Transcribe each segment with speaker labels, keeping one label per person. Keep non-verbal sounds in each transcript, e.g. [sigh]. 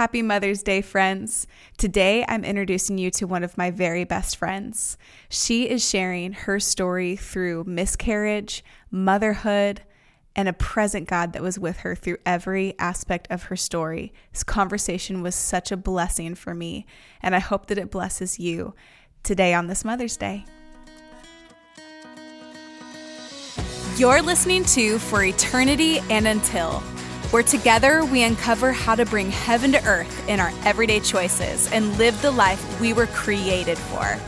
Speaker 1: Happy Mother's Day, friends. Today I'm introducing you to one of my very best friends. She is sharing her story through miscarriage, motherhood, and a present God that was with her through every aspect of her story. This conversation was such a blessing for me, and I hope that it blesses you today on this Mother's Day. You're listening to For Eternity and Until where together we uncover how to bring heaven to earth in our everyday choices and live the life we were created for.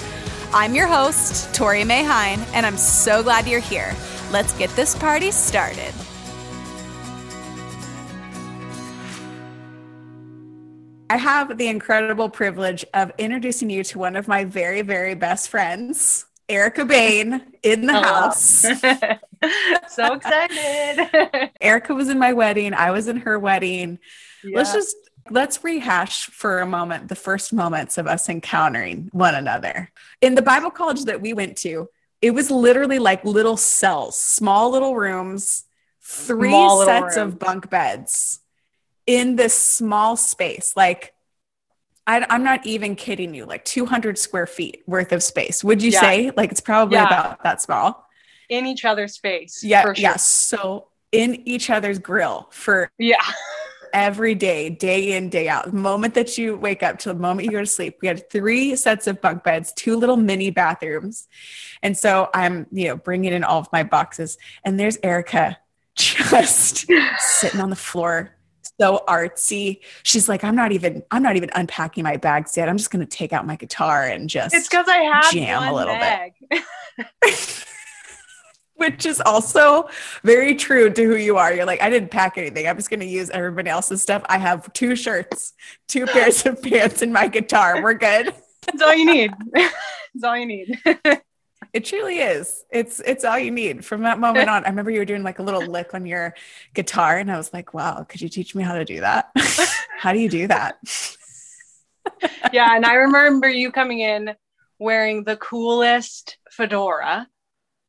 Speaker 1: I'm your host, Tori May Hine, and I'm so glad you're here. Let's get this party started. I have the incredible privilege of introducing you to one of my very, very best friends, Erica Bain, in the oh, Hello. house. [laughs]
Speaker 2: so excited. [laughs]
Speaker 1: Erica was in my wedding. I was in her wedding. Yeah. Let's just let's rehash for a moment the first moments of us encountering one another. In the Bible college that we went to, it was literally like little cells, small little rooms, three small sets of bunk beds in this small space. Like I, am not even kidding you, like 200 square feet worth of space. Would you yeah. say? Like it's probably yeah. about that small
Speaker 2: in each other's face.
Speaker 1: Yeah. Sure. Yeah. So in each other's grill for
Speaker 2: yeah
Speaker 1: every day, day in, day out. The moment that you wake up to the moment you go to sleep, we had three sets of bunk beds, two little mini bathrooms. And so I'm, you know, bringing in all of my boxes, and there's Erica [laughs] just sitting on the floor so artsy. She's like, I'm not even, I'm not even unpacking my bags yet. I'm just going to take out my guitar and just.
Speaker 2: It's because I have jam a little bag.
Speaker 1: bit. [laughs] which is also very true to who you are. You're like, I didn't pack anything. I'm just going to use everybody else's stuff. I have two shirts, two pairs of [laughs] pants, and my guitar. We're good.
Speaker 2: That's all you need. [laughs] That's all you need.
Speaker 1: It truly is. It's it's all you need. From that moment on, I remember you were doing like a little lick on your guitar, and I was like, "Wow, could you teach me how to do that? [laughs] how do you do that?" [laughs]
Speaker 2: yeah, and I remember you coming in wearing the coolest fedora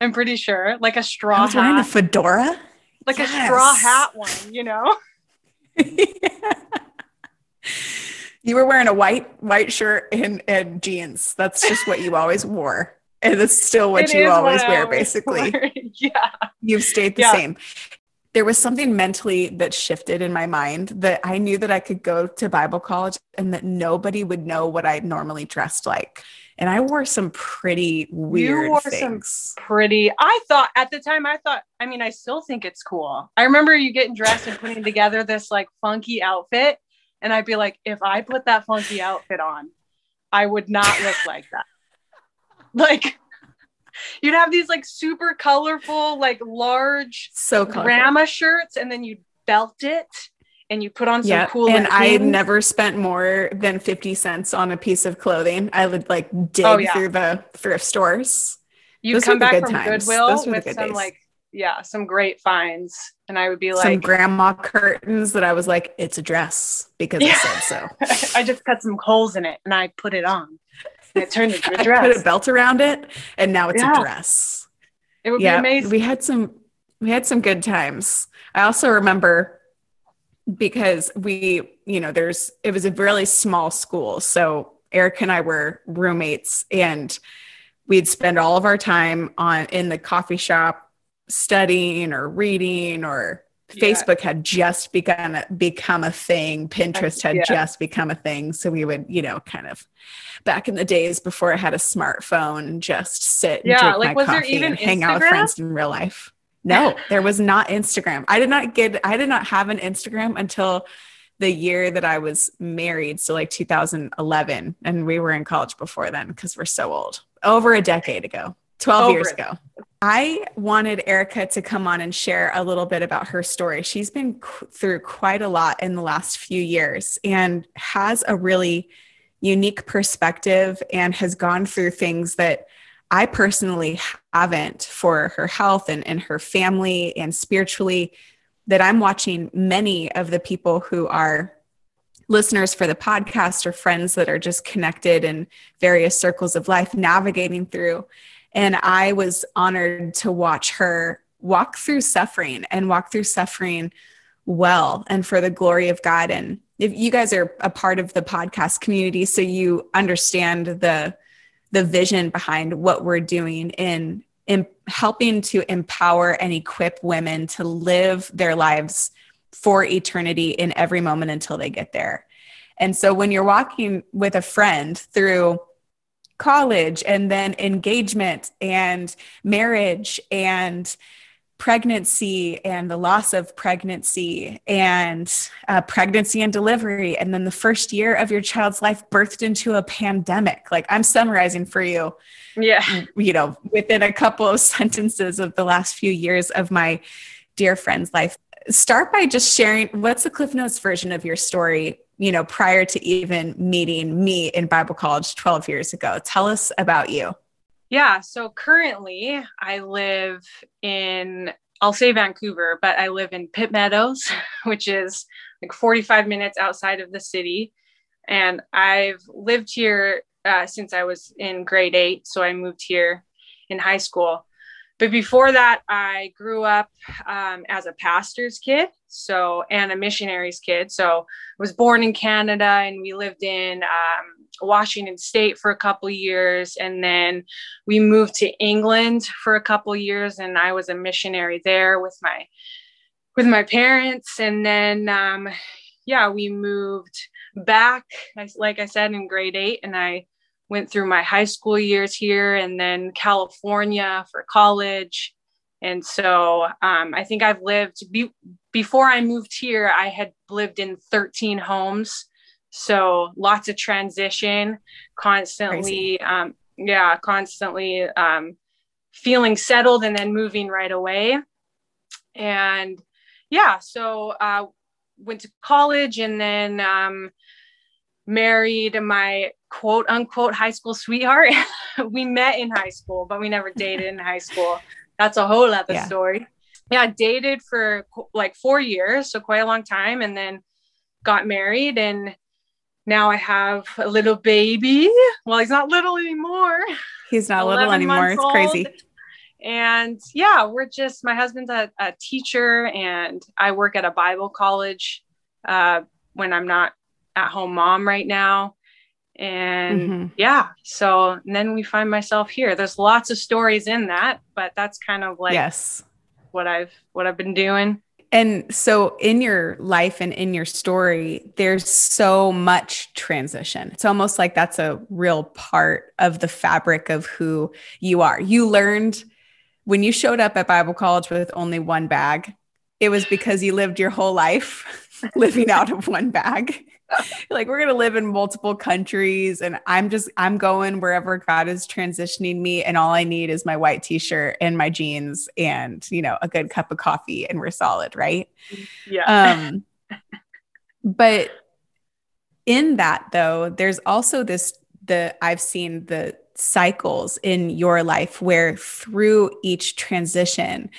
Speaker 2: I'm pretty sure, like a straw. I was hat.
Speaker 1: wearing a fedora,
Speaker 2: like yes. a straw hat one. You know. yeah. [laughs]
Speaker 1: You were wearing a white white shirt and, and jeans. That's just what you always wore. And it's still what it you always what wear, always basically. Wear. [laughs]
Speaker 2: Yeah.
Speaker 1: You've stayed the yeah. same. There was something mentally that shifted in my mind that I knew that I could go to Bible college and that nobody would know what I normally dressed like and I wore some pretty weird you wore things.
Speaker 2: Some pretty. I thought at the time. I thought. I mean, I still think it's cool. I remember you getting dressed and putting together this like funky outfit, and I'd be like, if I put that funky outfit on, I would not look like that. [laughs] Like. You'd have these like super colorful, like large
Speaker 1: so
Speaker 2: colorful. grandma shirts, and then you'd belt it and you put on some yeah, cool
Speaker 1: and i never spent more than 50 cents on a piece of clothing i would like dig oh, yeah. through the thrift stores
Speaker 2: you'd come back from times. goodwill with some days. like yeah some great finds and i would be like some
Speaker 1: grandma curtains that i was like it's a dress because yeah. i said
Speaker 2: so [laughs] i just cut some holes in it and i put it on and it turned into a [laughs] dress
Speaker 1: put a belt around it and now it's yeah. a dress
Speaker 2: it would yeah, be amazing
Speaker 1: we had some we had some good times i also remember because we, you know, there's, it was a really small school. So Eric and I were roommates and we'd spend all of our time on in the coffee shop studying or reading or yeah. Facebook had just begun become a thing. Pinterest had yeah. just become a thing. So we would, you know, kind of back in the days before I had a smartphone, just sit and yeah, drink like, my coffee and hang out with friends in real life. No, there was not Instagram. I did not get I did not have an Instagram until the year that I was married, so like 2011, and we were in college before then because we're so old. Over a decade ago, 12 Over years it. ago. I wanted Erica to come on and share a little bit about her story. She's been through quite a lot in the last few years and has a really unique perspective and has gone through things that I personally haven't for her health and, and her family and spiritually, that I'm watching many of the people who are listeners for the podcast or friends that are just connected in various circles of life navigating through. And I was honored to watch her walk through suffering and walk through suffering well and for the glory of God. And if you guys are a part of the podcast community, so you understand the the vision behind what we're doing in in helping to empower and equip women to live their lives for eternity in every moment until they get there. And so when you're walking with a friend through college and then engagement and marriage and pregnancy and the loss of pregnancy and uh, pregnancy and delivery. And then the first year of your child's life birthed into a pandemic. Like i'm summarizing for you
Speaker 2: yeah.
Speaker 1: you know within a couple of [laughs] sentences of the last few years of my dear friend's life. Start by just sharing what's the cliff notes version of your story you know prior to even meeting me in bible college 12 years ago. Tell us about you.
Speaker 2: Yeah so currently i live in i'll say vancouver but i live in pitt meadows [laughs] which is like 45 minutes outside of the city. And i've lived here uh, since i was in grade eight so i moved here in high school but before that, I grew up um, as a pastor's kid, so and a missionary's kid. So I was born in Canada, and we lived in um, Washington State for a couple years, and then we moved to England for a couple years, and I was a missionary there with my with my parents, and then um, yeah, we moved back, like I said, in grade eight, and I went through my high school years here and then California for college. And so um, I think I've lived be- before I moved here, I had lived in 13 homes. So lots of transition, constantly, um, yeah, constantly um, feeling settled and then moving right away. And yeah, so uh, went to college and then um, married my quote unquote high school sweetheart. [laughs] we met in high school, but we never dated in high school. That's a whole other yeah. story. Yeah, dated for like four years, so quite a long time, and then got married. And now I have a little baby. Well, he's not little anymore.
Speaker 1: He's not little anymore. It's crazy.
Speaker 2: And yeah, we're just, my husband's a, a teacher, and I work at a Bible college uh, when I'm not at home mom right now and mm-hmm. yeah so and then we find myself here. There's lots of stories in that but that's kind of like
Speaker 1: yes.
Speaker 2: what i've what i've been doing.
Speaker 1: And so in your life and in your story there's so much transition. It's almost like that's a real part of the fabric of who you are. You learned when you showed up at bible college with only one bag it was because you lived your whole life [laughs] living out of one bag [laughs] like we're gonna live in multiple countries and i'm just i'm going wherever god is transitioning me and all i need is my white t-shirt and my jeans and you know a good cup of coffee and we're solid right?
Speaker 2: Yeah.
Speaker 1: Um [laughs] but in that though there's also this the i've seen the cycles in your life where through each transition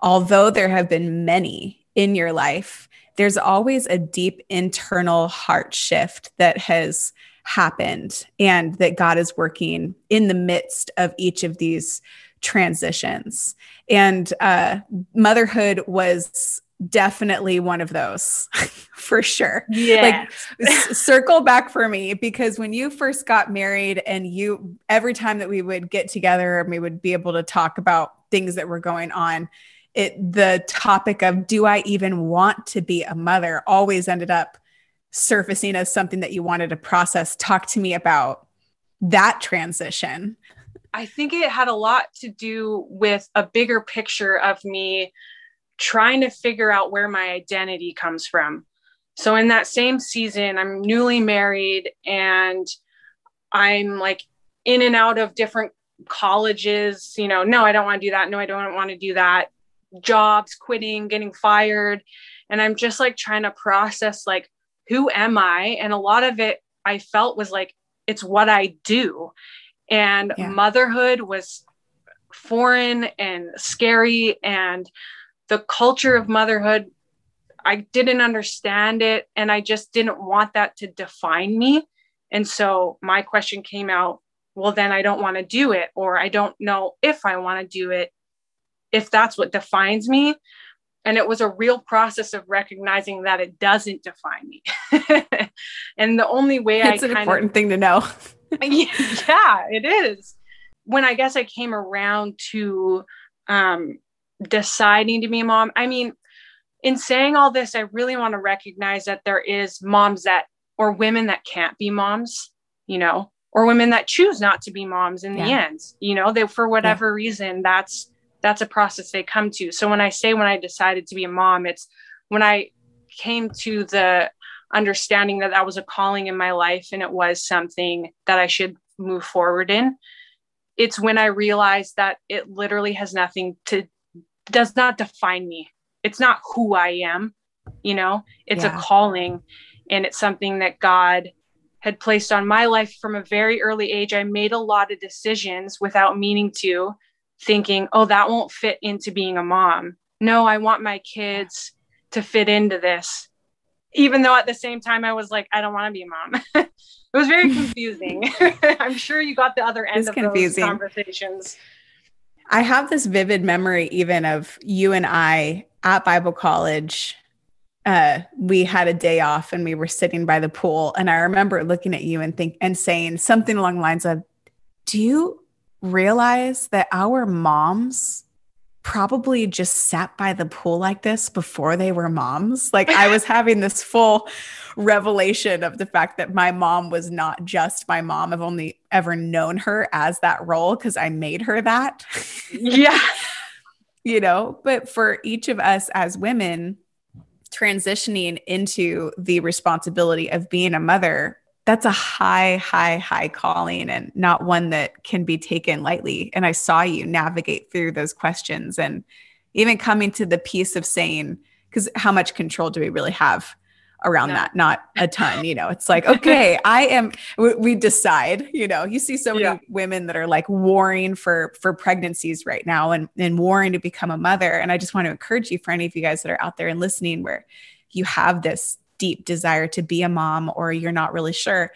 Speaker 1: although there have been many in your life there's always a deep internal heart shift that has happened and that God is working in the midst of each of these transitions. And uh, motherhood was definitely one of those [laughs] for sure.
Speaker 2: Yeah.
Speaker 1: Like circle back for me because when you first got married and you every time that we would get together and we would be able to talk about things that were going on, it the topic of do I even want to be a mother always ended up surfacing as something that you wanted to process. Talk to me about that transition.
Speaker 2: I think it had a lot to do with a bigger picture of me trying to figure out where my identity comes from. So in that same season, I'm newly married and I'm like in and out of different colleges, you know, no, I don't want to do that. No, I don't want to do that jobs, quitting, getting fired. And I'm just like trying to process like, who am I? And a lot of it I felt was like, it's what I do. And yeah. motherhood was foreign and scary. And the culture of motherhood, I didn't understand it. And I just didn't want that to define me. And so my question came out well, then I don't want to do it, or I don't know if I want to do it if that's what defines me. and it was a real process of recognizing that it doesn't define me [laughs] and the only way
Speaker 1: it's
Speaker 2: I
Speaker 1: an important of, thing to know [laughs]
Speaker 2: yeah it is when i guess i came around to um, deciding to be a mom i mean in saying all this i really want to recognize that there is moms that or women that can't be moms you know or women that choose not to be moms in yeah. the end you know they for whatever yeah. reason that's that's a process they come to so when i say when i decided to be a mom it's when i came to the understanding that that was a calling in my life and it was something that i should move forward in it's when i realized that it literally has nothing to does not define me it's not who i am you know it's yeah. a calling and it's something that god had placed on my life from a very early age. I made a lot of decisions without meaning to, thinking, oh, that won't fit into being a mom. No, I want my kids to fit into this. Even though at the same time I was like, I don't want to be a mom. [laughs] it was very [laughs] confusing. [laughs] I'm sure you got the other end of confusing. those conversations.
Speaker 1: I have this vivid memory even of you and I at Bible college uh, we had a day off and we were sitting by the pool. And I remember looking at you and think and saying something along the lines of, Do you realize that our moms probably just sat by the pool like this before they were moms? Like I was [laughs] having this full revelation of the fact that my mom was not just my mom. I've only ever known her as that role because I made her that.
Speaker 2: Yeah. [laughs]
Speaker 1: you know, but for each of us as women, transitioning into the responsibility of being a mother, that's a high, high, high calling and not one that can be taken lightly. And I saw you navigate through those questions and even coming to the piece of saying, because how much control do we really have? around no. that not a ton you know it's like [laughs] okay i am we, we, decide you know you see so many yeah. women that are like warring for for pregnancies right now and and warring to become a mother and i just want to encourage you for any of you guys that are out there and listening where you have this deep desire to be a mom or you're not really sure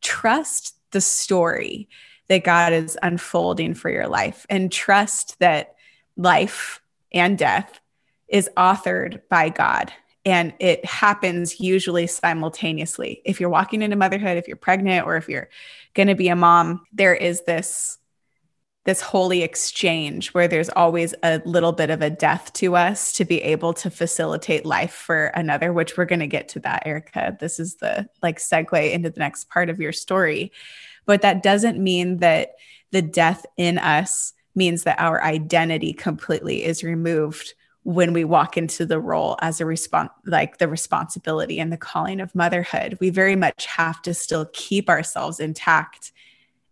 Speaker 1: trust the story that god is unfolding for your life and trust that life and death is authored by god and it happens usually simultaneously. If you're walking into motherhood, if you're pregnant or if you're going to be a mom, there is this this holy exchange where there's always a little bit of a death to us to be able to facilitate life for another which we're going to get to that Erica. This is the like segue into the next part of your story. But that doesn't mean that the death in us means that our identity completely is removed when we walk into the role as a response like the responsibility and the calling of motherhood. We very much have to still keep ourselves intact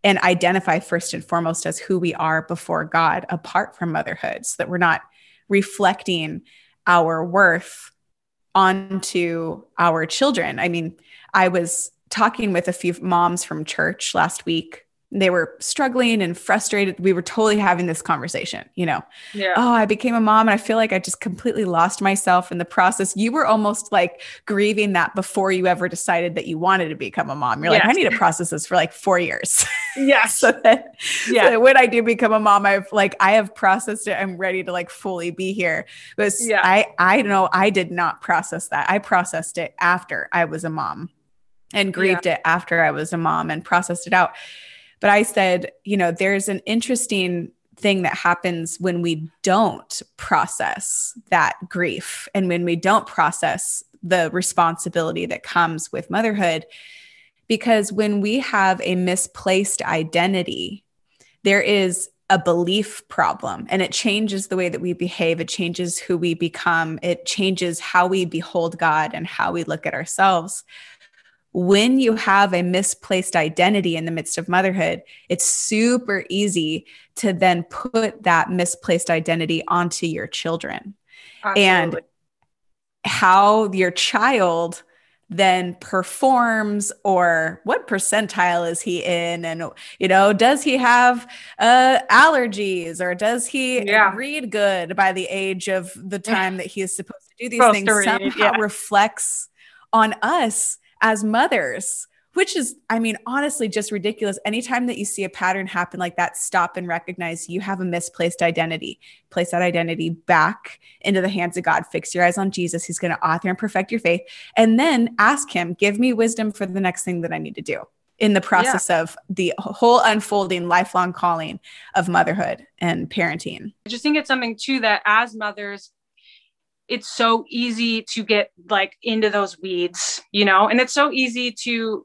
Speaker 1: and identify first and foremost as who we are before god apart from motherhood so that we're not reflecting our worth onto our children i mean i was talking with a few moms from church last week they were struggling and frustrated. We were totally having this conversation, you know. Yeah. Oh, I became a mom and I feel like I just completely lost myself in the process. You were almost like grieving that before you ever decided that you wanted to become a mom. You're like, I need to process this for like four years. [laughs]
Speaker 2: Yes.
Speaker 1: so that, yeah. So when I do become a mom, I've like I have processed it. I'm ready to like fully be here. But yeah. I I know I did not process that. I processed it after I was a mom and grieved yeah. it after I was a mom and processed it out but I said, you know, there's an interesting thing that happens when we don't process that grief and when we don't process the responsibility that comes with motherhood. Because when we have a misplaced identity, there is a belief problem and it changes the way that we behave. It changes who we become. It changes how we behold God and how we look at ourselves when you have a misplaced identity in the midst of motherhood, it's super easy to then put that misplaced identity onto your children. Absolutely. And how your child then performs or what percentile is he in and you know does he have uh, allergies or does he yeah. read good by the age of the time that he is supposed to do these supposed things somehow yeah. reflects on us as mothers which is, I mean, honestly, just ridiculous. Anytime that you see a pattern happen like that, stop and recognize you have a misplaced identity. Place that identity back into the hands of God. Fix your eyes on Jesus. He's going to author and perfect your faith. And then ask Him, give me wisdom for the next thing that I need to do in the process yeah. of the whole unfolding lifelong calling of motherhood and parenting.
Speaker 2: I just think it's something too that as mothers, it's so easy to get like into those weeds, you know, and it's so easy to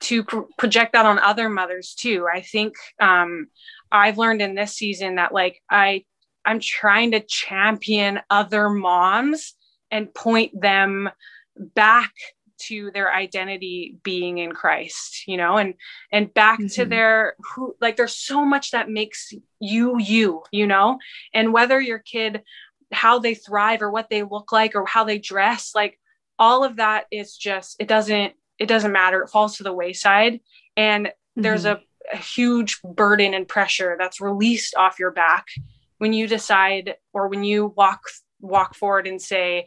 Speaker 2: to project that on other mothers too. I think um, I've learned in this season that like I I'm trying to champion other moms and point them back to their identity being in Christ, you know, and and back mm-hmm. to their who like there's so much that makes you you, you know, and whether your kid how they thrive or what they look like or how they dress, like all of that is just it doesn't it doesn't matter. It falls to the wayside and mm-hmm. there's a, a huge burden and pressure that's released off your back when you decide or when you walk walk forward and say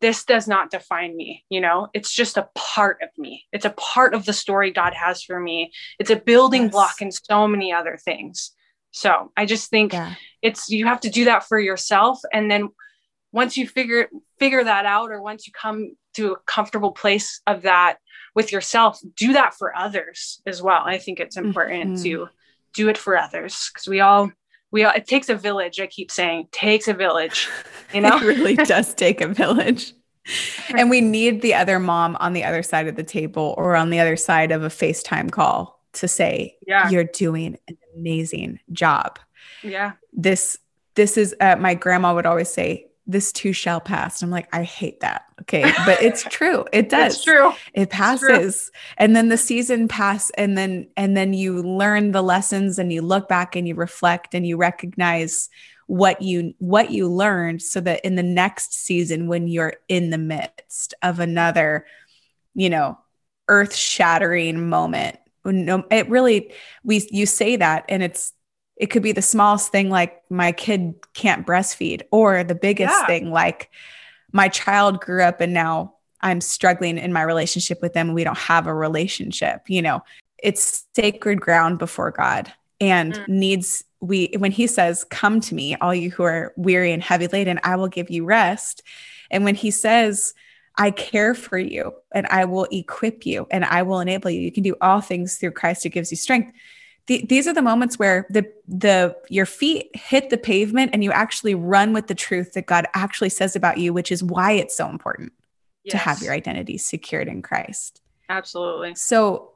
Speaker 2: this does not define me you know it's just a part of me it's a part of the story god has for me it's a building yes. block in so many other things so i just think yeah. it's you have to do that for yourself and then once you figure figure that out or once you come to a comfortable place of that with yourself do that for others as well i think it's important mm-hmm. to do it for others because we all we all, it takes a village. I keep saying takes a village, you [laughs] know,
Speaker 1: it really [laughs] does take a village. And we need the other mom on the other side of the table or on the other side of a FaceTime call to say, yeah. you're doing an amazing job.
Speaker 2: Yeah.
Speaker 1: This, this is, uh, my grandma would always say, this too shall pass. I'm like, I hate that. Okay. But it's [laughs] true. It does.
Speaker 2: It's true.
Speaker 1: It passes. True. And then the season pass and then and then you learn the lessons and you look back and you reflect and you recognize what you what you learned so that in the next season when you're in the midst of another, you know, earth-shattering moment. No, it really we you say that and it's it could be the smallest thing like my kid can't breastfeed or the biggest yeah. thing like my child grew up and now I'm struggling in my relationship with them. We don't have a relationship, you know, it's sacred ground before God and mm. needs we when he says come to me all you who are weary and heavy laden I will give you rest and when he says I care for you and I will equip you and I will enable you you can do all things through Christ who gives you strength these are the moments where the the your feet hit the pavement and you actually run with the truth that God actually says about you, which is why it's so important yes. to have your identity secured in Christ.
Speaker 2: Absolutely.
Speaker 1: So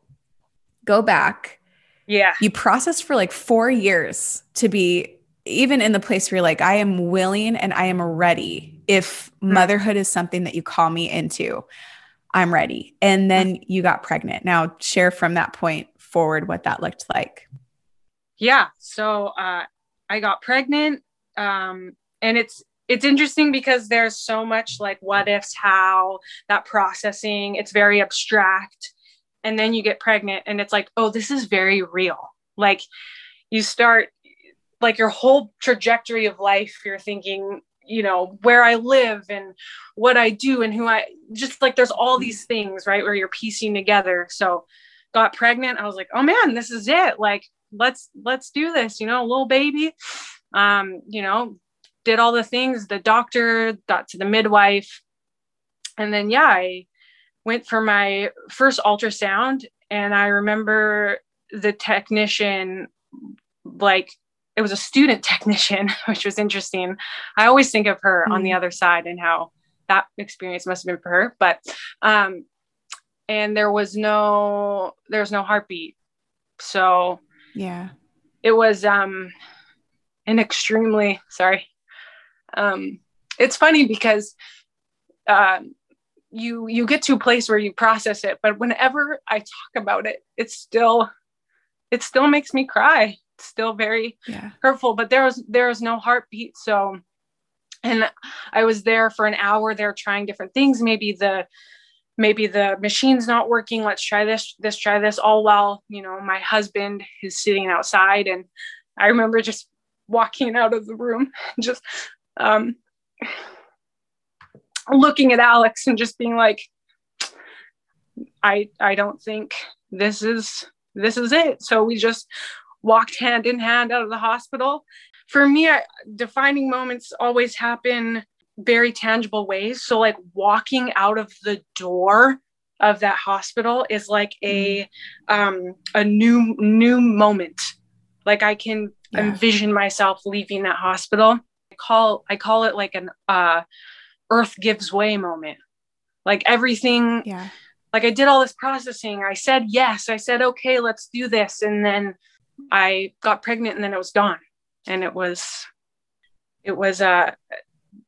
Speaker 1: go back.
Speaker 2: Yeah.
Speaker 1: You processed for like 4 years to be even in the place where you're like I am willing and I am ready if mm-hmm. motherhood is something that you call me into. I'm ready. And then you got pregnant. Now share from that point forward what that looked like.
Speaker 2: Yeah. So uh, I got pregnant. Um, and it's, it's interesting because there's so much like what ifs, how that processing, it's very abstract. And then you get pregnant and it's like, oh, this is very real. Like you start, like your whole trajectory of life, you're thinking, you know where i live and what i do and who i just like there's all these things right where you're piecing together so got pregnant, I was like, oh man, this is it. Like, let's let's do this, you know, little baby. Um, you know, did all the things, the doctor got to the midwife. And then yeah, I went for my first ultrasound and I remember the technician like it was a student [laughs] technician, which was interesting. I always think of her mm-hmm. on the mm-hmm. other side and how that experience must have been for her. But um, and there was no there's no heartbeat. So
Speaker 1: yeah.
Speaker 2: it was um an extremely sorry. Um it's funny because um you you get to a place where you process it but whenever i talk about it it's still it still makes me cry. It's still very yeah. hurtful but there was there was no heartbeat. So and i was there for an hour there trying different things. Maybe the maybe the machine's not working let's try this this try this all while you know my husband is sitting outside and i remember just walking out of the room [laughs] just um looking at alex and just being like I I don't think this is this is it. So we just walked hand in hand out of the hospital. For me, I, defining moments always happen very tangible ways. So like walking out of the door of that hospital is like a mm. um a new new moment. Like I can yeah. envision myself leaving that hospital. I call I call it like an uh earth gives way moment. Like everything
Speaker 1: yeah
Speaker 2: like I did all this processing. I said yes. I said, okay, let's do this. And then I got pregnant and then it was gone. And it was, it was a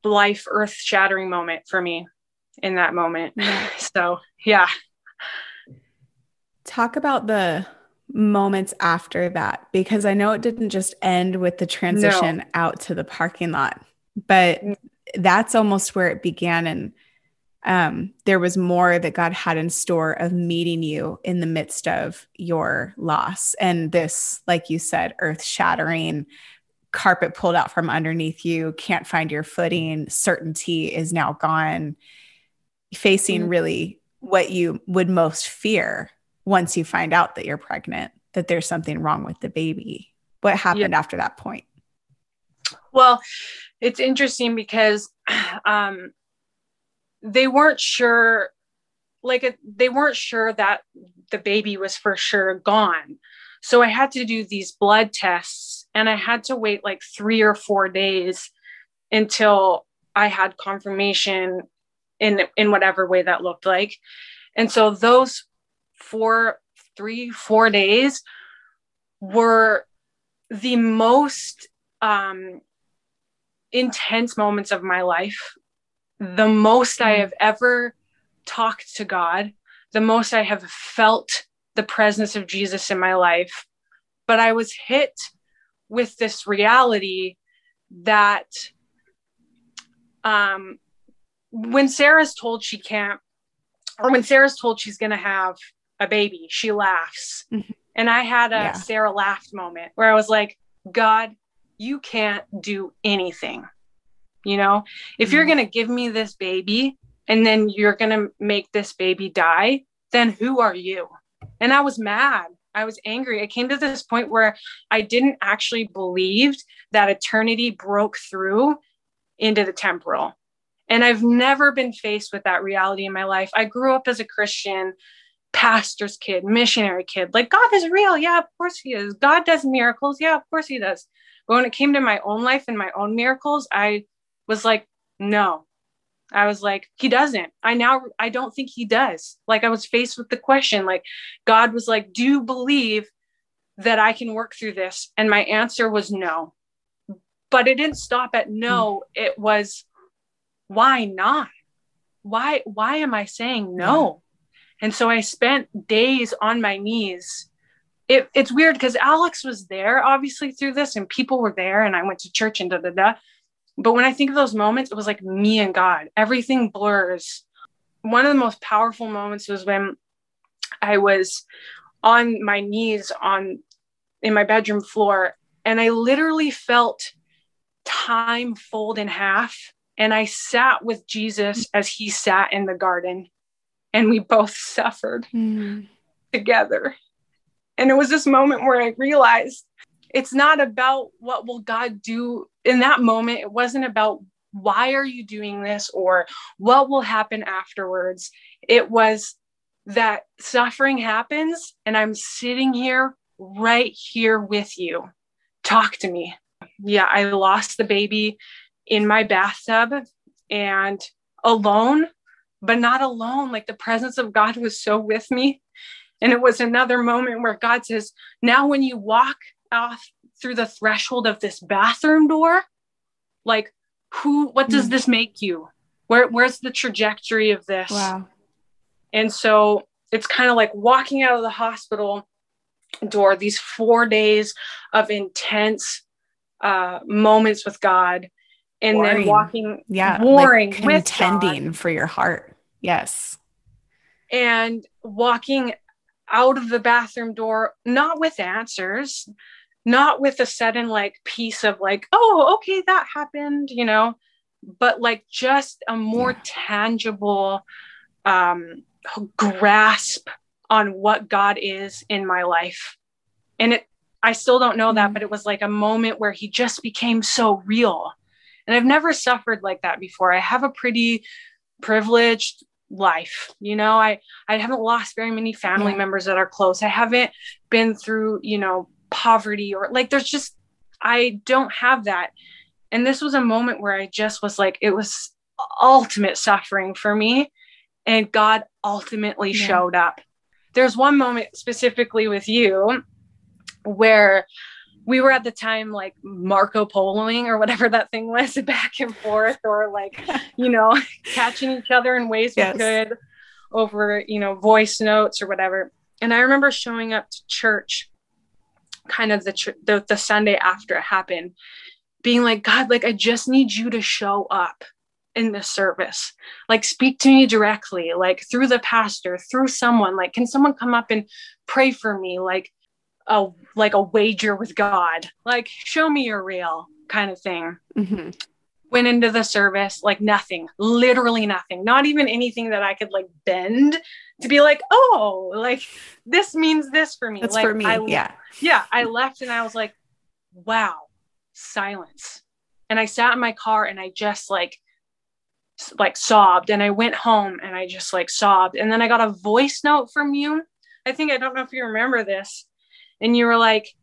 Speaker 2: life earth shattering moment for me in that moment. [laughs] So, yeah.
Speaker 1: Talk about the moments after that, because I know it didn't just end with the transition no. out to the parking lot, but mm. that's almost where it began. And um, there was more that God had in store of meeting you in the midst of your loss. And this, like you said, earth shattering, carpet pulled out from underneath you, can't find your footing, certainty is now gone, facing mm-hmm. really what you would most fear once you find out that you're pregnant, that there's something wrong with the baby. What happened yeah. after that point?
Speaker 2: Well, it's interesting because [clears throat] um, they weren't sure like they weren't sure that the baby was for sure gone so i had to do these blood tests and i had to wait like three or four days until i had confirmation in in whatever way that looked like. And so those four three four days were the most um intense moments of my life. The most I have ever talked to God, the most I have felt the presence of Jesus in my life. But I was hit with this reality that um, when Sarah's told she can't, or when Sarah's told she's going to have a baby, she laughs. Mm-hmm. And I had a yeah. Sarah laughed moment where I was like, God, you can't do anything. You know, if you're mm-hmm. going to give me this baby and then you're going to make this baby die, then who are you? And I was mad. I was angry. It came to this point where I didn't actually believe that eternity broke through into the temporal. And I've never been faced with that reality in my life. I grew up as a Christian, pastor's kid, missionary kid. Like, God is real. Yeah, of course he is. God does miracles. Yeah, of course he does. But when it came to my own life and my own miracles, I was like, no. I was like, he doesn't. I now, I don't think he does. Like, I was faced with the question, like, God was like, do you believe that I can work through this? And my answer was no. But it didn't stop at no. Mm. It was, why not? Why, why am I saying no? And so I spent days on my knees. It, it's weird because Alex was there, obviously, through this, and people were there, and I went to church and da da da. But when I think of those moments, it was like me and God. Everything blurs. One of the most powerful moments was when I was on my knees on in my bedroom floor and I literally felt time fold in half and I sat with Jesus as he sat in the garden and we both suffered mm. together. And it was this moment where I realized it's not about what will God do in that moment. It wasn't about why are you doing this or what will happen afterwards. It was that suffering happens and I'm sitting here right here with you. Talk to me. Yeah, I lost the baby in my bathtub and alone, but not alone. Like the presence of God was so with me. And it was another moment where God says, Now, when you walk off through the threshold of this bathroom door? Like who what does mm. this make you? Where where's the trajectory of this?
Speaker 1: Wow.
Speaker 2: And so it's kind of like walking out of the hospital door these four days of intense uh, moments with god and warring. then walking
Speaker 1: yeah warring like contending for your heart. Yes.
Speaker 2: And walking out of the bathroom door not with answers not with a sudden like piece of like oh okay that happened you know but like just a more yeah. tangible um grasp on what God is in my life. And it I still don't know that, mm. but it was like a moment where he just became so real. And I've never suffered like that before. I have a pretty privileged life. You know, I I haven't lost very many family yeah. members that are close. I haven't been through, you know, poverty or like there's just I don't have that. And this was a moment where I just was like it was ultimate suffering for me and God ultimately yeah. showed up. There's one moment specifically with you where we were at the time like Marco Poloing or whatever that thing was [laughs] back and forth or like, you know, [laughs] catching each other in ways yes. we could over, you know, voice notes or whatever. And I remember showing up to church kind of the, tr- the, the Sunday after it happened, being like, God, like, I just need you to show up in this service. Like, speak to me directly, like through the pastor, through someone. Like, can someone come up and pray for me? Like, a like a wager with God, like show me you're real kind of thing. Mm-hmm. Went into the service like nothing, literally nothing, not even anything that I could like bend to be like, oh, like this means this for me.
Speaker 1: That's
Speaker 2: like,
Speaker 1: for me.
Speaker 2: I,
Speaker 1: yeah.
Speaker 2: Yeah. I left and I was like, wow, silence. And I sat in my car and I just like, like sobbed and I went home and I just like sobbed. And then I got a voice note from you. I think I don't know if you remember this and you were like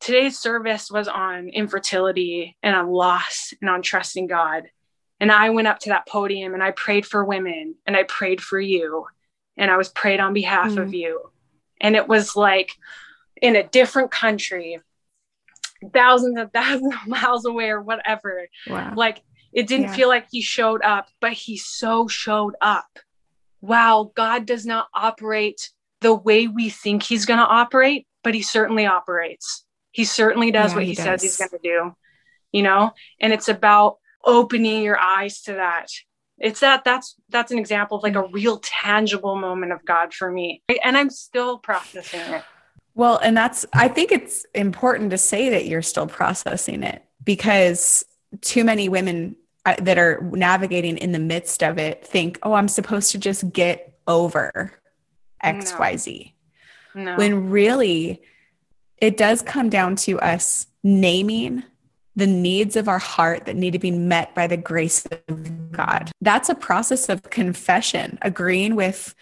Speaker 2: today's service was on infertility and on loss and on trusting god and i went up to that podium and i prayed for women and i prayed for you and i was prayed on behalf mm. of you and it was like in a different country thousands and [laughs] thousands of miles away or whatever wow. like it didn't yeah. feel like he showed up but he so showed up wow god does not operate the way we think he's going to operate but he certainly operates. He certainly does yeah, what he, he does. says he's going to do, you know? And it's about opening your eyes to that. It's that that's that's an example of like a real tangible moment of God for me. And I'm still processing it.
Speaker 1: Well, and that's I think it's important to say that you're still processing it because too many women uh, that are navigating in the midst of it think, "Oh, I'm supposed to just get over XYZ." No. When really, it does come down to us naming the needs of our heart that need to be met by the grace of God. That's a process of confession, agreeing with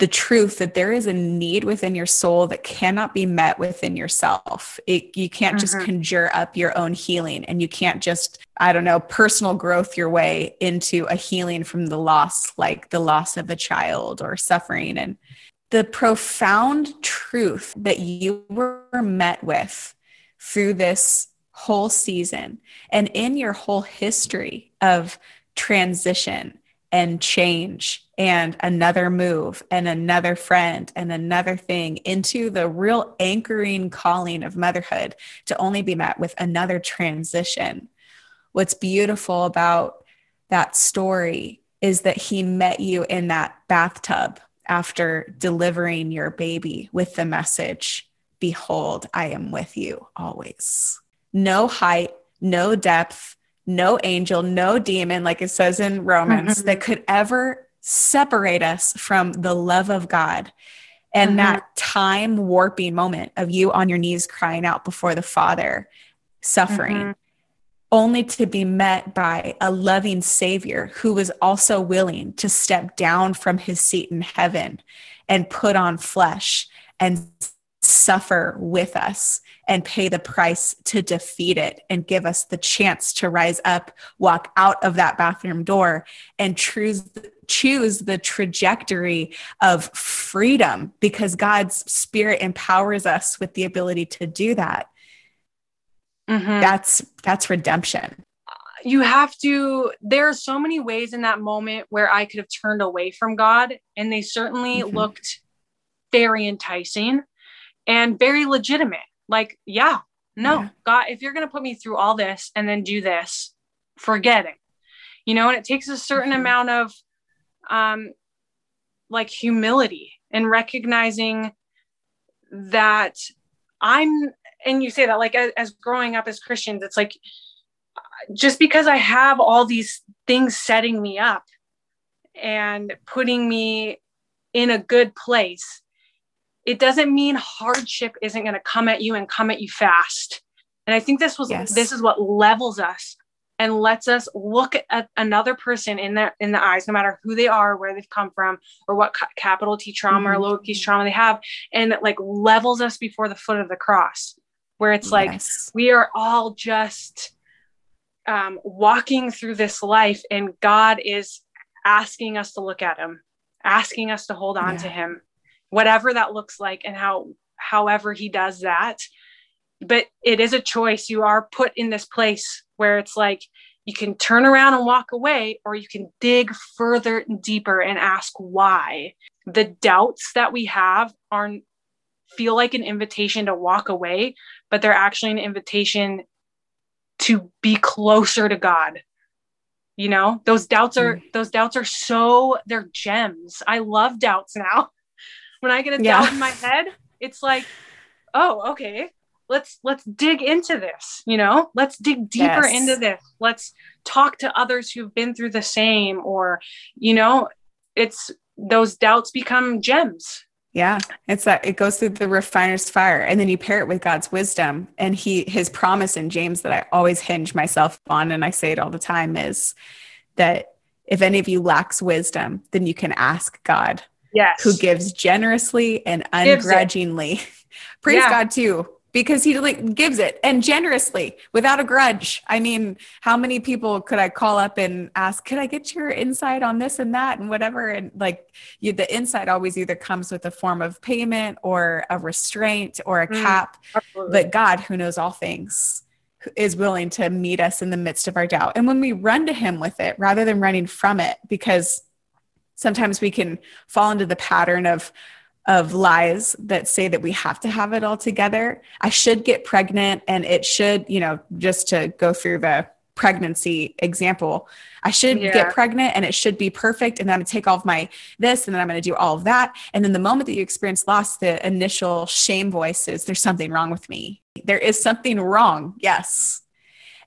Speaker 1: the truth that there is a need within your soul that cannot be met within yourself. It, you can't mm-hmm. just conjure up your own healing and you can't just, I don't know, personal growth your way into a healing from the loss, like the loss of a child or suffering. And the profound truth that you were met with through this whole season and in your whole history of transition and change and another move and another friend and another thing into the real anchoring calling of motherhood to only be met with another transition. What's beautiful about that story is that he met you in that bathtub after delivering your baby with the message Behold, I am with you always. No height, no depth, no angel, no demon, like it says in Romans, mm-hmm. that could ever separate us from the love of God. And mm-hmm. that time warping moment of you on your knees crying out before the Father, suffering. Mm-hmm only to be met by a loving Savior who was also willing to step down from his seat in heaven and put on flesh and suffer with us and pay the price to defeat it and give us the chance to rise up, walk out of that bathroom door, and choose choose the trajectory of freedom because God's spirit empowers us with the ability to do that mm-hmm. that's that's redemption
Speaker 2: you have to there are so many ways in that moment where i could have turned away from god and they certainly mm-hmm. looked very enticing and very legitimate like yeah no yeah. god if you're going to put me through all this and then do this forget it you know and it takes a certain mm-hmm. amount of um like humility and recognizing that i'm and you say that like as, as growing up as Christians, it's like just because I have all these things setting me up and putting me in a good place, it doesn't mean hardship isn't going to come at you and come at you fast. And I think this was
Speaker 1: Yes.
Speaker 2: this is what levels us and lets us look at another person in their in the eyes, no matter who they are, where they've come from, or what ca- capital T trauma or
Speaker 1: Mhm.
Speaker 2: lowercase trauma they have, and it like levels us before the foot of the cross, where it's like
Speaker 1: Yes.
Speaker 2: we are all just um, walking through this life and god is asking us to look at him asking us to hold on to him whatever that looks like and how however he does that but it is a choice you are put in this place where it's like you can turn around and walk away or you can dig further and deeper and ask why the doubts that we have aren't feel like an invitation to walk away but they're actually an invitation to be closer to God. You know, those doubts are mm. those doubts are so they're gems. I love doubts now. When I get a
Speaker 1: Yeah.
Speaker 2: doubt in my head, it's like, oh, okay. Let's let's dig into this, you know? Let's dig deeper
Speaker 1: Yes.
Speaker 2: into this. Let's talk to others who've been through the same or, you know, it's those doubts become gems.
Speaker 1: Yeah, it's that it goes through the refiner's fire, and then you pair it with God's wisdom and He His promise in James that I always hinge myself on, and I say it all the time is that if any of you lacks wisdom, then you can ask God,
Speaker 2: Yes.
Speaker 1: who gives generously and ungrudgingly. [laughs] Praise
Speaker 2: Yeah.
Speaker 1: God too, because He like gives it and generously without a grudge. I mean, how many people could I call up and ask, "Could I get your insight on this and that and whatever?" And like, you, the insight always either comes with a form of payment or a restraint or a
Speaker 2: Mm.
Speaker 1: cap. But God, who knows all things, is willing to meet us in the midst of our doubt. And when we run to Him with it, rather than running from it, because sometimes we can fall into the pattern of of lies that say that we have to have it all together. I should get pregnant and it should, you know, just to go through the pregnancy example, I should
Speaker 2: Yeah.
Speaker 1: get pregnant and it should be perfect. And then I'm gonna take all of my this and then I'm gonna do all of that. And then the moment that you experience loss, the initial shame voice is there's something wrong with me. There is something wrong. Yes.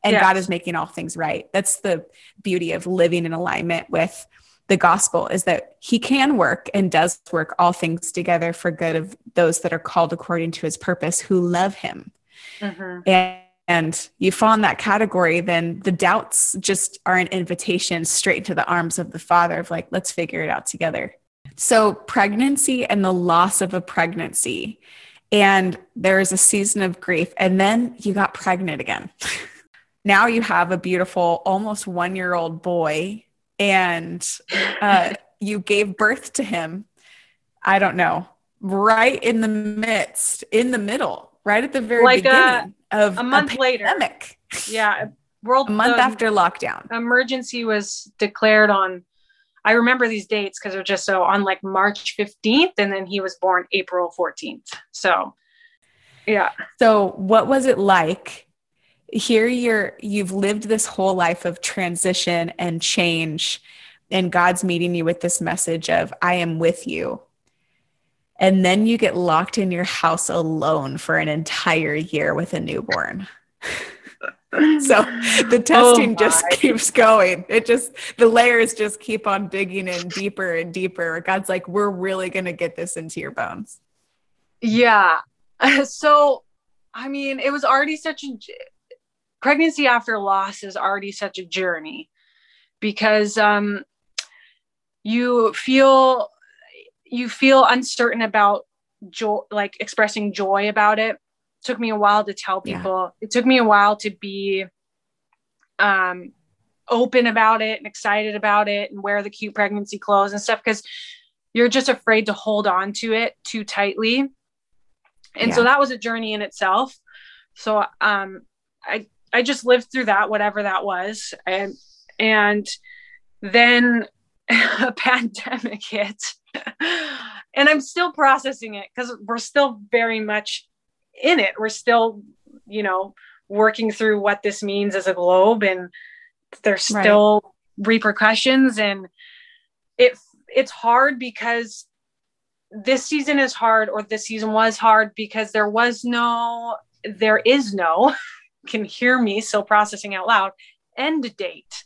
Speaker 1: And God is making all things right. That's the beauty of living in alignment with the gospel is that he can work and does work all things together for good of those that are called according to his purpose who love him.
Speaker 2: Mhm.
Speaker 1: and, and you fall in that category then the doubts just are an invitation straight into the arms of the father of like let's figure it out together. So pregnancy and the loss of a pregnancy and there is a season of grief and then you got pregnant again. [laughs] Now you have a beautiful almost one year old boy and uh, you gave birth to him i don't know right in the midst in the middle right at the very
Speaker 2: Like a-
Speaker 1: beginning of
Speaker 2: a month later.
Speaker 1: pandemic
Speaker 2: Yeah. World
Speaker 1: a month after lockdown
Speaker 2: emergency was declared on I remember these dates because they're just so on like March 15th and then he was born April 14th. So yeah.
Speaker 1: So, what was it like? Here you're you've lived this whole life of transition and change and God's meeting you with this message of I am with you. And then you get locked in your house alone for an entire year with a newborn. [laughs] So the [laughs] oh testing just
Speaker 2: Oh my.
Speaker 1: keeps going. It just the layers just keep on digging in deeper and deeper. God's like, we're really gonna get this into your bones.
Speaker 2: Yeah. [laughs] So, I mean, it was already such a pregnancy after loss is already such a journey because um, you feel you feel uncertain about joy, like expressing joy about it. it took me a while to tell
Speaker 1: Yeah.
Speaker 2: people. It took me a while to be um, open about it and excited about it and wear the cute pregnancy clothes and stuff because you're just afraid to hold on to it too tightly and so that was a journey in itself so um i i just lived through that whatever that was. And and then [laughs] a pandemic [laughs] hit. And i'm still processing it because we're still very much in it. We're still you know working through what this means as a globe and there's
Speaker 1: Right.
Speaker 2: still repercussions. And it it's hard because this season is hard or this season was hard because there was no there is no [laughs] can hear me still processing out loud end date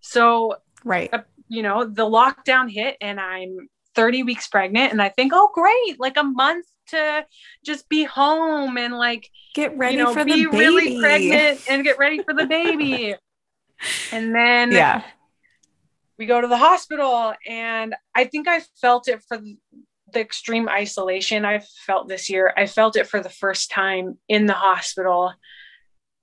Speaker 2: so
Speaker 1: Right.
Speaker 2: Uh, you know the lockdown hit and i'm 30 weeks pregnant and I think, oh, great, like a month to just be home and like
Speaker 1: get ready
Speaker 2: you know,
Speaker 1: for
Speaker 2: be
Speaker 1: the baby.
Speaker 2: really pregnant and get ready for the [laughs] baby. and then
Speaker 1: Yeah.
Speaker 2: we go to the hospital and I think I felt it for the extreme isolation I felt this year. I felt it for the first time in the hospital.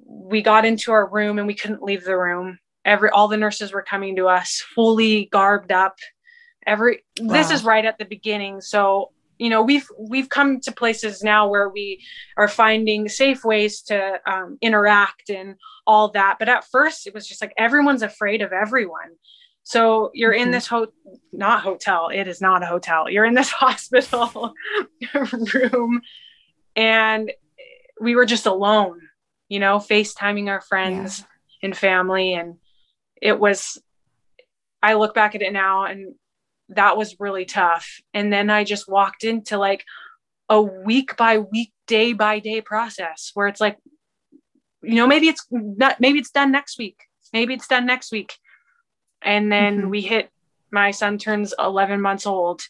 Speaker 2: We got into our room and we couldn't leave the room. Every all the nurses were coming to us fully garbed up. Every this is right at the beginning. So, you know, we've we've come to places now where we are finding safe ways to um, interact and all that. But at first, it was just like everyone's afraid of everyone. So you're in
Speaker 1: Mhm.
Speaker 2: this ho not hotel. It is not a hotel. You're in this [laughs] hospital [laughs] room, and we were just alone. You know, FaceTiming our friends and family, and it was. I look back at it now, and that was really tough. And then I just walked into like a week by week, day by day process where it's like, you know, maybe it's not, maybe it's done next week. Maybe it's done next week. And then
Speaker 1: Mhm.
Speaker 2: we hit, my son turns 11 months old.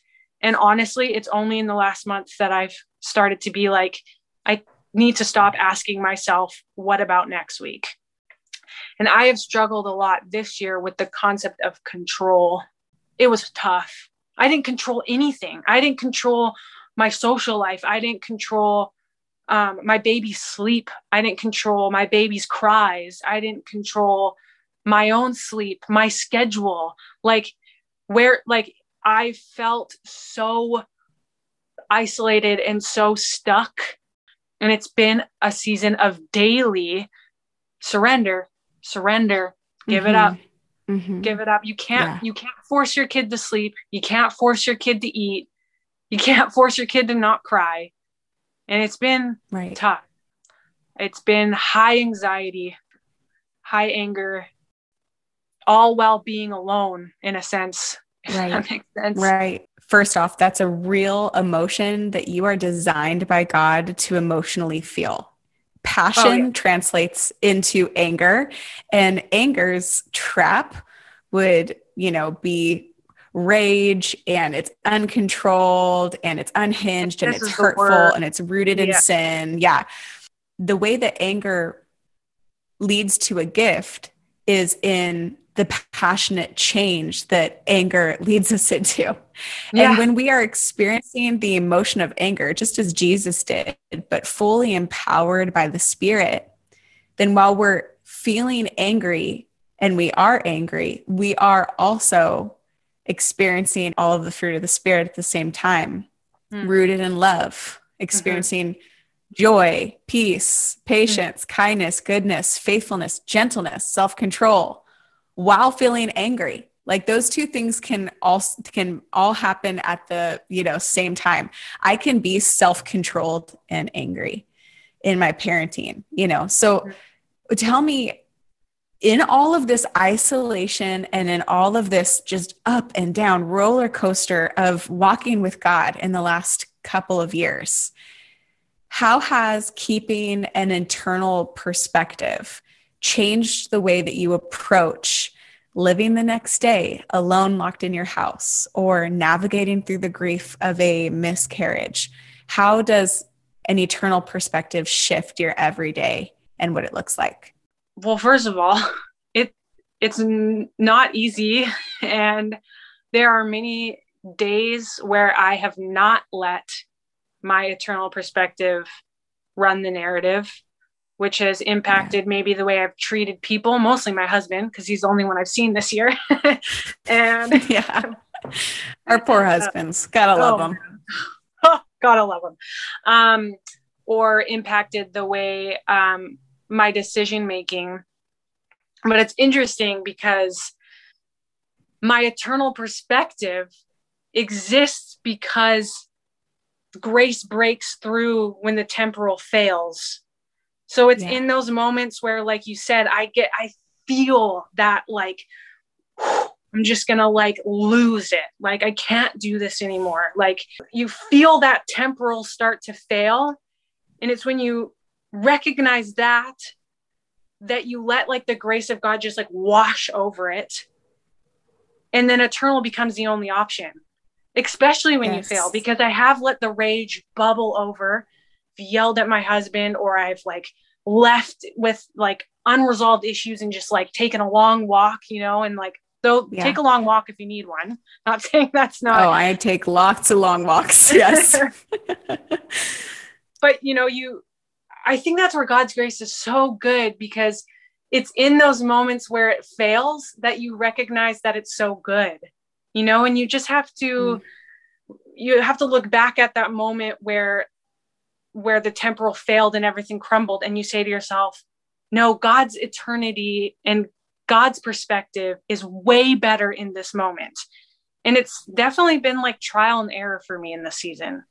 Speaker 2: And honestly, it's only in the last month that I've started to be like, I need to stop asking myself, what about next week? And I have struggled a lot this year with the concept of control. It was tough. I didn't control anything. I didn't control my social life. I didn't control um, my baby's sleep. I didn't control my baby's cries. I didn't control my own sleep, my schedule. Like, where, like, I felt so isolated and so stuck. And it's been a season of daily surrender, surrender, give it up,
Speaker 1: Mhm.
Speaker 2: give it up. You can't
Speaker 1: Yeah.
Speaker 2: you can't force your kid to sleep. You can't force your kid to eat. You can't [laughs] force your kid to not cry. And it's been
Speaker 1: Right.
Speaker 2: tough. It's been high anxiety, high anger, all while being alone in a sense.
Speaker 1: Right.
Speaker 2: that [laughs] makes sense.
Speaker 1: Right. First off, that's a real emotion that you are designed by God to emotionally feel. Passion
Speaker 2: Oh, yeah.
Speaker 1: translates into anger, and anger's trap would, you know, be rage and it's uncontrolled and it's unhinged and
Speaker 2: This
Speaker 1: it's hurtful and it's rooted in
Speaker 2: Yeah.
Speaker 1: sin. Yeah. The way that anger leads to a gift is in the passionate change that anger leads us into.
Speaker 2: Yeah.
Speaker 1: And when we are experiencing the emotion of anger, just as Jesus did, but fully empowered by the Spirit, then while we're feeling angry and we are angry, we are also experiencing all of the fruit of the Spirit at the same time,
Speaker 2: Hmm.
Speaker 1: rooted in love, experiencing joy, peace, patience, kindness, goodness, faithfulness, gentleness, self control while feeling angry. Like those two things can all can all happen at the you know same time. I can be self-controlled and angry in my parenting you know? So tell me in all of this isolation and in all of this just up and down roller coaster of walking with god in the last couple of years how has keeping an internal perspective changed the way that you approach living the next day alone locked in your house or navigating through the grief of a miscarriage? How does an eternal perspective shift your everyday and what it looks like?
Speaker 2: Well first of all [laughs] it it's n- not easy and there are many days where i have not let my eternal perspective run the narrative which has impacted maybe the way i've treated people mostly my husband because he's the only one i've seen this year. [laughs] And [laughs]
Speaker 1: yeah. [laughs] Our poor husbands. Gotta love
Speaker 2: Oh,
Speaker 1: them
Speaker 2: man. gotta love them um or impacted the way um my decision making but it's interesting because my eternal perspective exists because grace breaks through when the temporal fails so it's
Speaker 1: Yeah.
Speaker 2: in those moments where like you said i get i feel that like [sighs] i'm just gonna like lose it like i can't do this anymore like you feel that temporal start to fail and it's when you recognize that that you let like the grace of god just like wash over it and then eternal becomes the only option especially when
Speaker 1: Yes.
Speaker 2: you fail, because I have let the rage bubble over, yelled at my husband, or I've like left with like unresolved issues and just like taken a long walk, you know, and like though
Speaker 1: Yeah.
Speaker 2: take a long walk if you need one. Not [laughs] saying that's not
Speaker 1: oh, I take lots of long walks. Yes. [laughs] [laughs]
Speaker 2: but you know you i think that's where god's grace is so good because it's in those moments where it fails that you recognize that it's so good you know and you just have to mm. you have to look back at that moment where where the temporal failed and everything crumbled and you say to yourself no god's eternity and god's perspective is way better in this moment and it's definitely been like trial and error for me in this season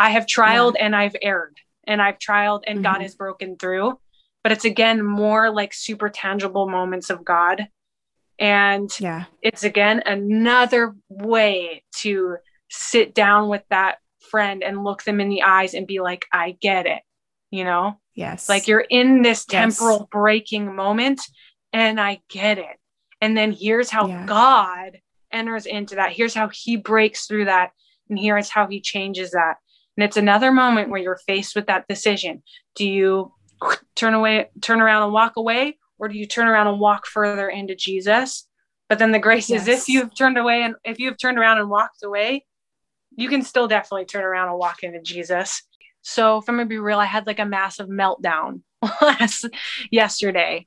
Speaker 2: I have trialed and I've erred and I've trialed and God
Speaker 1: Mhm.
Speaker 2: has broken through. But it's again more like super tangible moments of God. And
Speaker 1: yeah.
Speaker 2: it's again another way to sit down with that friend and look them in the eyes and be like, I get it. You know,
Speaker 1: Yes.
Speaker 2: like you're in this
Speaker 1: Yes.
Speaker 2: temporal breaking moment and I get it. And then here's how
Speaker 1: Yeah.
Speaker 2: God enters into that. Here's how he breaks through that. And here's how he changes that. And it's another moment where you're faced with that decision. Do you turn away, turn around and walk away, or do you turn around and walk further into Jesus? But then the grace is if you've turned away and if you've turned around and walked away, you can still definitely turn around and walk into Jesus. So if I'm gonna be real, I had like a massive meltdown [laughs] last yesterday.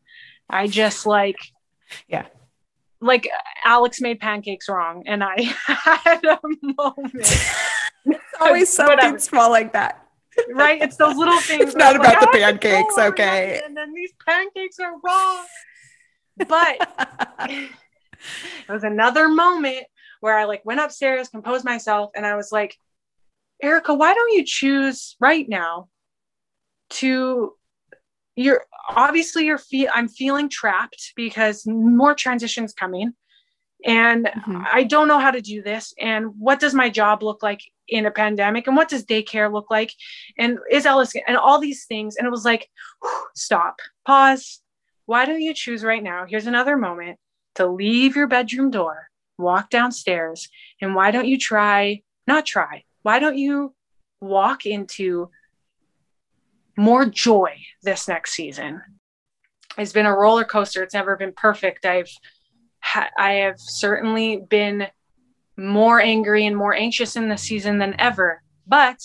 Speaker 2: I just like
Speaker 1: Yeah.
Speaker 2: Like Alex made pancakes wrong and I [laughs] had a moment.
Speaker 1: it's always [laughs] something small like that.
Speaker 2: right? It's those little things.
Speaker 1: It's not
Speaker 2: I'm like,
Speaker 1: about the
Speaker 2: "I have control
Speaker 1: pancakes, okay."
Speaker 2: And then these pancakes are wrong. But it was another moment where I like went upstairs, composed myself, and I was like, Erica, why don't you choose right now to you're obviously you're fe- I'm feeling trapped because more transitions coming. And
Speaker 1: Mhm.
Speaker 2: I don't know how to do this. And what does my job look like in a pandemic? And what does daycare look like? And is Ellis and all these things? And it was like, whew, stop, pause. Why don't you choose right now? Here's another moment to leave your bedroom door, walk downstairs, and why don't you try, not try, why don't you walk into more joy this next season? It's been a roller coaster. It's never been perfect. I've I have certainly been more angry and more anxious in this season than ever. But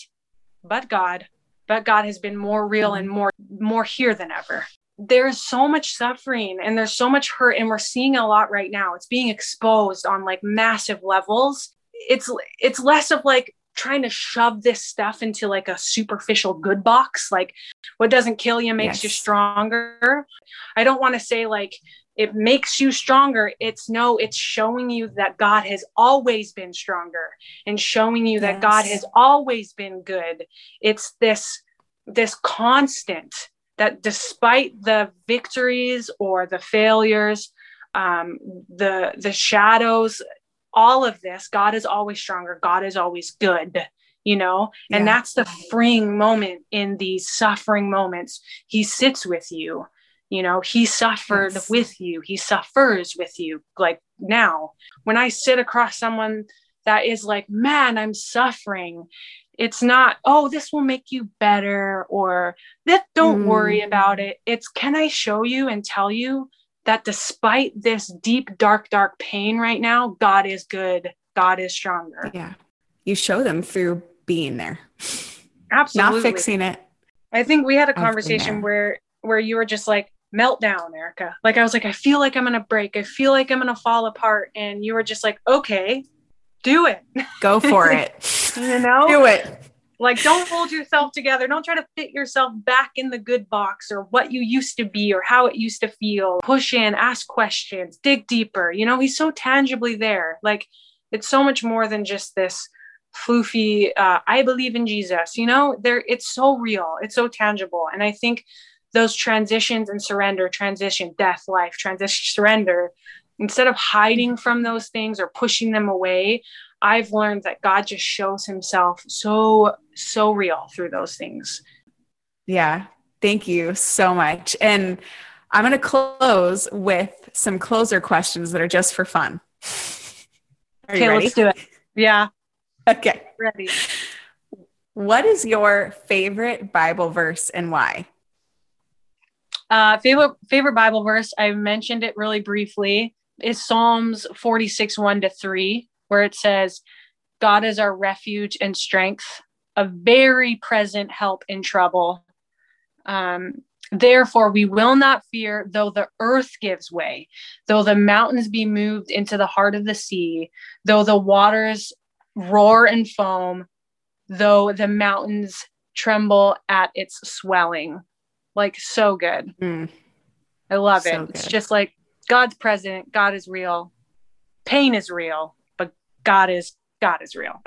Speaker 2: but God, but God has been more real and more more here than ever. There's so much suffering and there's so much hurt and we're seeing a lot right now. It's being exposed on like massive levels. It's it's less of like trying to shove this stuff into like a superficial good box like what doesn't kill you makes you stronger. I don't want to say like it makes you stronger. It's no, it's showing you that God has always been stronger and showing you that God has always been good. It's this this constant that despite the victories or the failures, um, the the shadows, all of this, God is always stronger. God is always good. You know, and that's the freeing moment in these suffering moments. He sits with you you know he suffered
Speaker 1: Yes.
Speaker 2: with you he suffers with you like now when i sit across someone that is like man i'm suffering it's not oh this will make you better or that don't
Speaker 1: Mm.
Speaker 2: worry about it it's can i show you and tell you that despite this deep dark dark pain right now god is good god is stronger
Speaker 1: Yeah. You show them through being there,
Speaker 2: absolutely
Speaker 1: not fixing it.
Speaker 2: I think we had a conversation where where you were just like meltdown, Erica. Like I was like, I feel like I'm gonna break. I feel like I'm gonna fall apart, and you were just like, okay, do it.
Speaker 1: Go for it. [laughs]
Speaker 2: You know,
Speaker 1: Do it.
Speaker 2: like don't hold yourself together. Don't try to fit yourself back in the good box or what you used to be or how it used to feel. Push in, ask questions, dig deeper. You know, he's so tangibly there. Like it's so much more than just this floofy uh, i believe in jesus you know there it's so real it's so tangible and i think those transitions and surrender transition death life transition surrender instead of hiding from those things or pushing them away i've learned that god just shows himself so so real through those things
Speaker 1: Yeah. Thank you so much. And I'm going to close with some closer questions that are just for fun. Are
Speaker 2: okay let's do it yeah
Speaker 1: Okay.
Speaker 2: Ready.
Speaker 1: What is your favorite Bible verse and why?
Speaker 2: Uh, favorite favorite Bible verse. I mentioned it really briefly. Is Psalms 46, 1 to 3, where it says, God is our refuge and strength, a very present help in trouble. Um, Therefore, we will not fear, though the earth gives way, though the mountains be moved into the heart of the sea, though the waters roar and foam, though the mountains tremble at its swelling. Like, so good.
Speaker 1: Mm,
Speaker 2: I love
Speaker 1: So
Speaker 2: it. It's just like God's present, God is real, pain is real, but God is God is real. [laughs]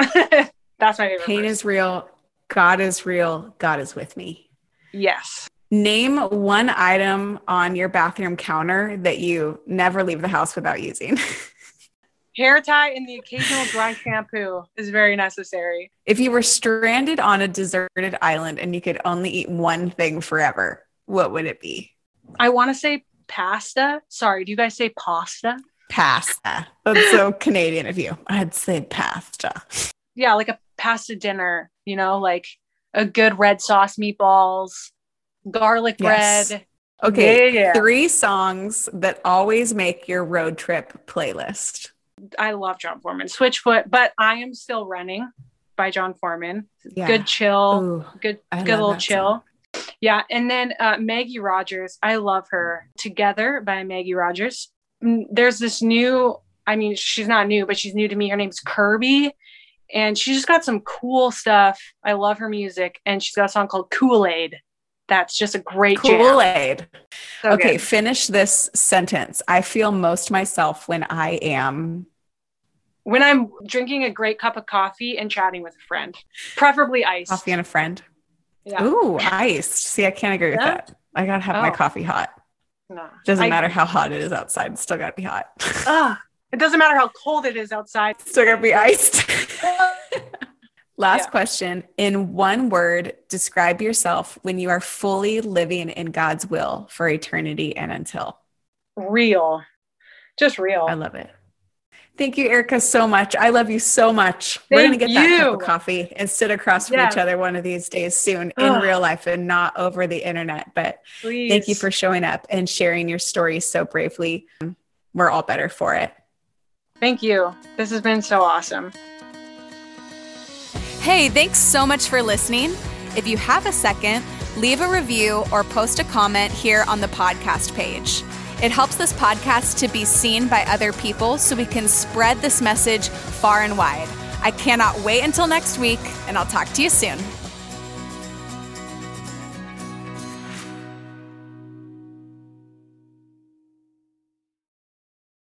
Speaker 2: That's my favorite.
Speaker 1: pain
Speaker 2: verse.
Speaker 1: is real. God is real. God is with me.
Speaker 2: yes.
Speaker 1: Name one item on your bathroom counter that you never leave the house without using. [laughs]
Speaker 2: Hair tie and the occasional dry shampoo is very necessary.
Speaker 1: if you were stranded on a deserted island and you could only eat one thing forever, what would it be?
Speaker 2: I want to say pasta. Sorry, do you guys say pasta?
Speaker 1: Pasta. That's so [laughs] Canadian of you. I'd say pasta.
Speaker 2: Yeah, like a pasta dinner, you know, like a good red sauce meatballs, garlic
Speaker 1: Yes.
Speaker 2: bread.
Speaker 1: Okay.
Speaker 2: Yeah, yeah.
Speaker 1: Three songs that always make your road trip playlist.
Speaker 2: I love Jon Foreman. Switchfoot, but I am still running by Jon Foreman.
Speaker 1: Yeah.
Speaker 2: Good chill,
Speaker 1: Ooh,
Speaker 2: good
Speaker 1: I
Speaker 2: good little chill. Yeah, and then uh, Maggie Rogers. I love her. Together by Maggie Rogers. There's this new. I mean, she's not new, but she's new to me. Her name's Kirby, and she just got some cool stuff. I love her music, and she's got a song called Kool Aid. That's just a great.
Speaker 1: Kool Aid.
Speaker 2: So
Speaker 1: okay,
Speaker 2: good.
Speaker 1: finish this sentence. I feel most myself when I am.
Speaker 2: When I'm drinking a great cup of coffee and chatting with a friend, preferably iced.
Speaker 1: Coffee and a friend.
Speaker 2: Yeah.
Speaker 1: Ooh, iced. See, I can't agree with
Speaker 2: Yeah?
Speaker 1: that. I gotta have my
Speaker 2: Oh.
Speaker 1: coffee hot.
Speaker 2: No.
Speaker 1: Doesn't
Speaker 2: I-
Speaker 1: matter how hot it is outside. It's still gotta be hot. [laughs]
Speaker 2: Ugh, it doesn't matter how cold it is outside.
Speaker 1: still gotta be iced. [laughs] Last
Speaker 2: Yeah.
Speaker 1: question. In one word, describe yourself when you are fully living in God's will for eternity and until.
Speaker 2: Real. Just real.
Speaker 1: I love it. Thank you, Erica, so much. I love you so much. We're gonna
Speaker 2: Thank
Speaker 1: get that cup of coffee and sit across from
Speaker 2: Yeah.
Speaker 1: each other one of these days soon in real life and not over the internet. But
Speaker 2: Please.
Speaker 1: thank you for showing up and sharing your story so bravely. We're all better for it.
Speaker 2: Thank you. This has been so awesome.
Speaker 3: Hey, thanks so much for listening. If you have a second, leave a review or post a comment here on the podcast page. It helps this podcast to be seen by other people so we can spread this message far and wide. I cannot wait until next week, and I'll talk to you soon.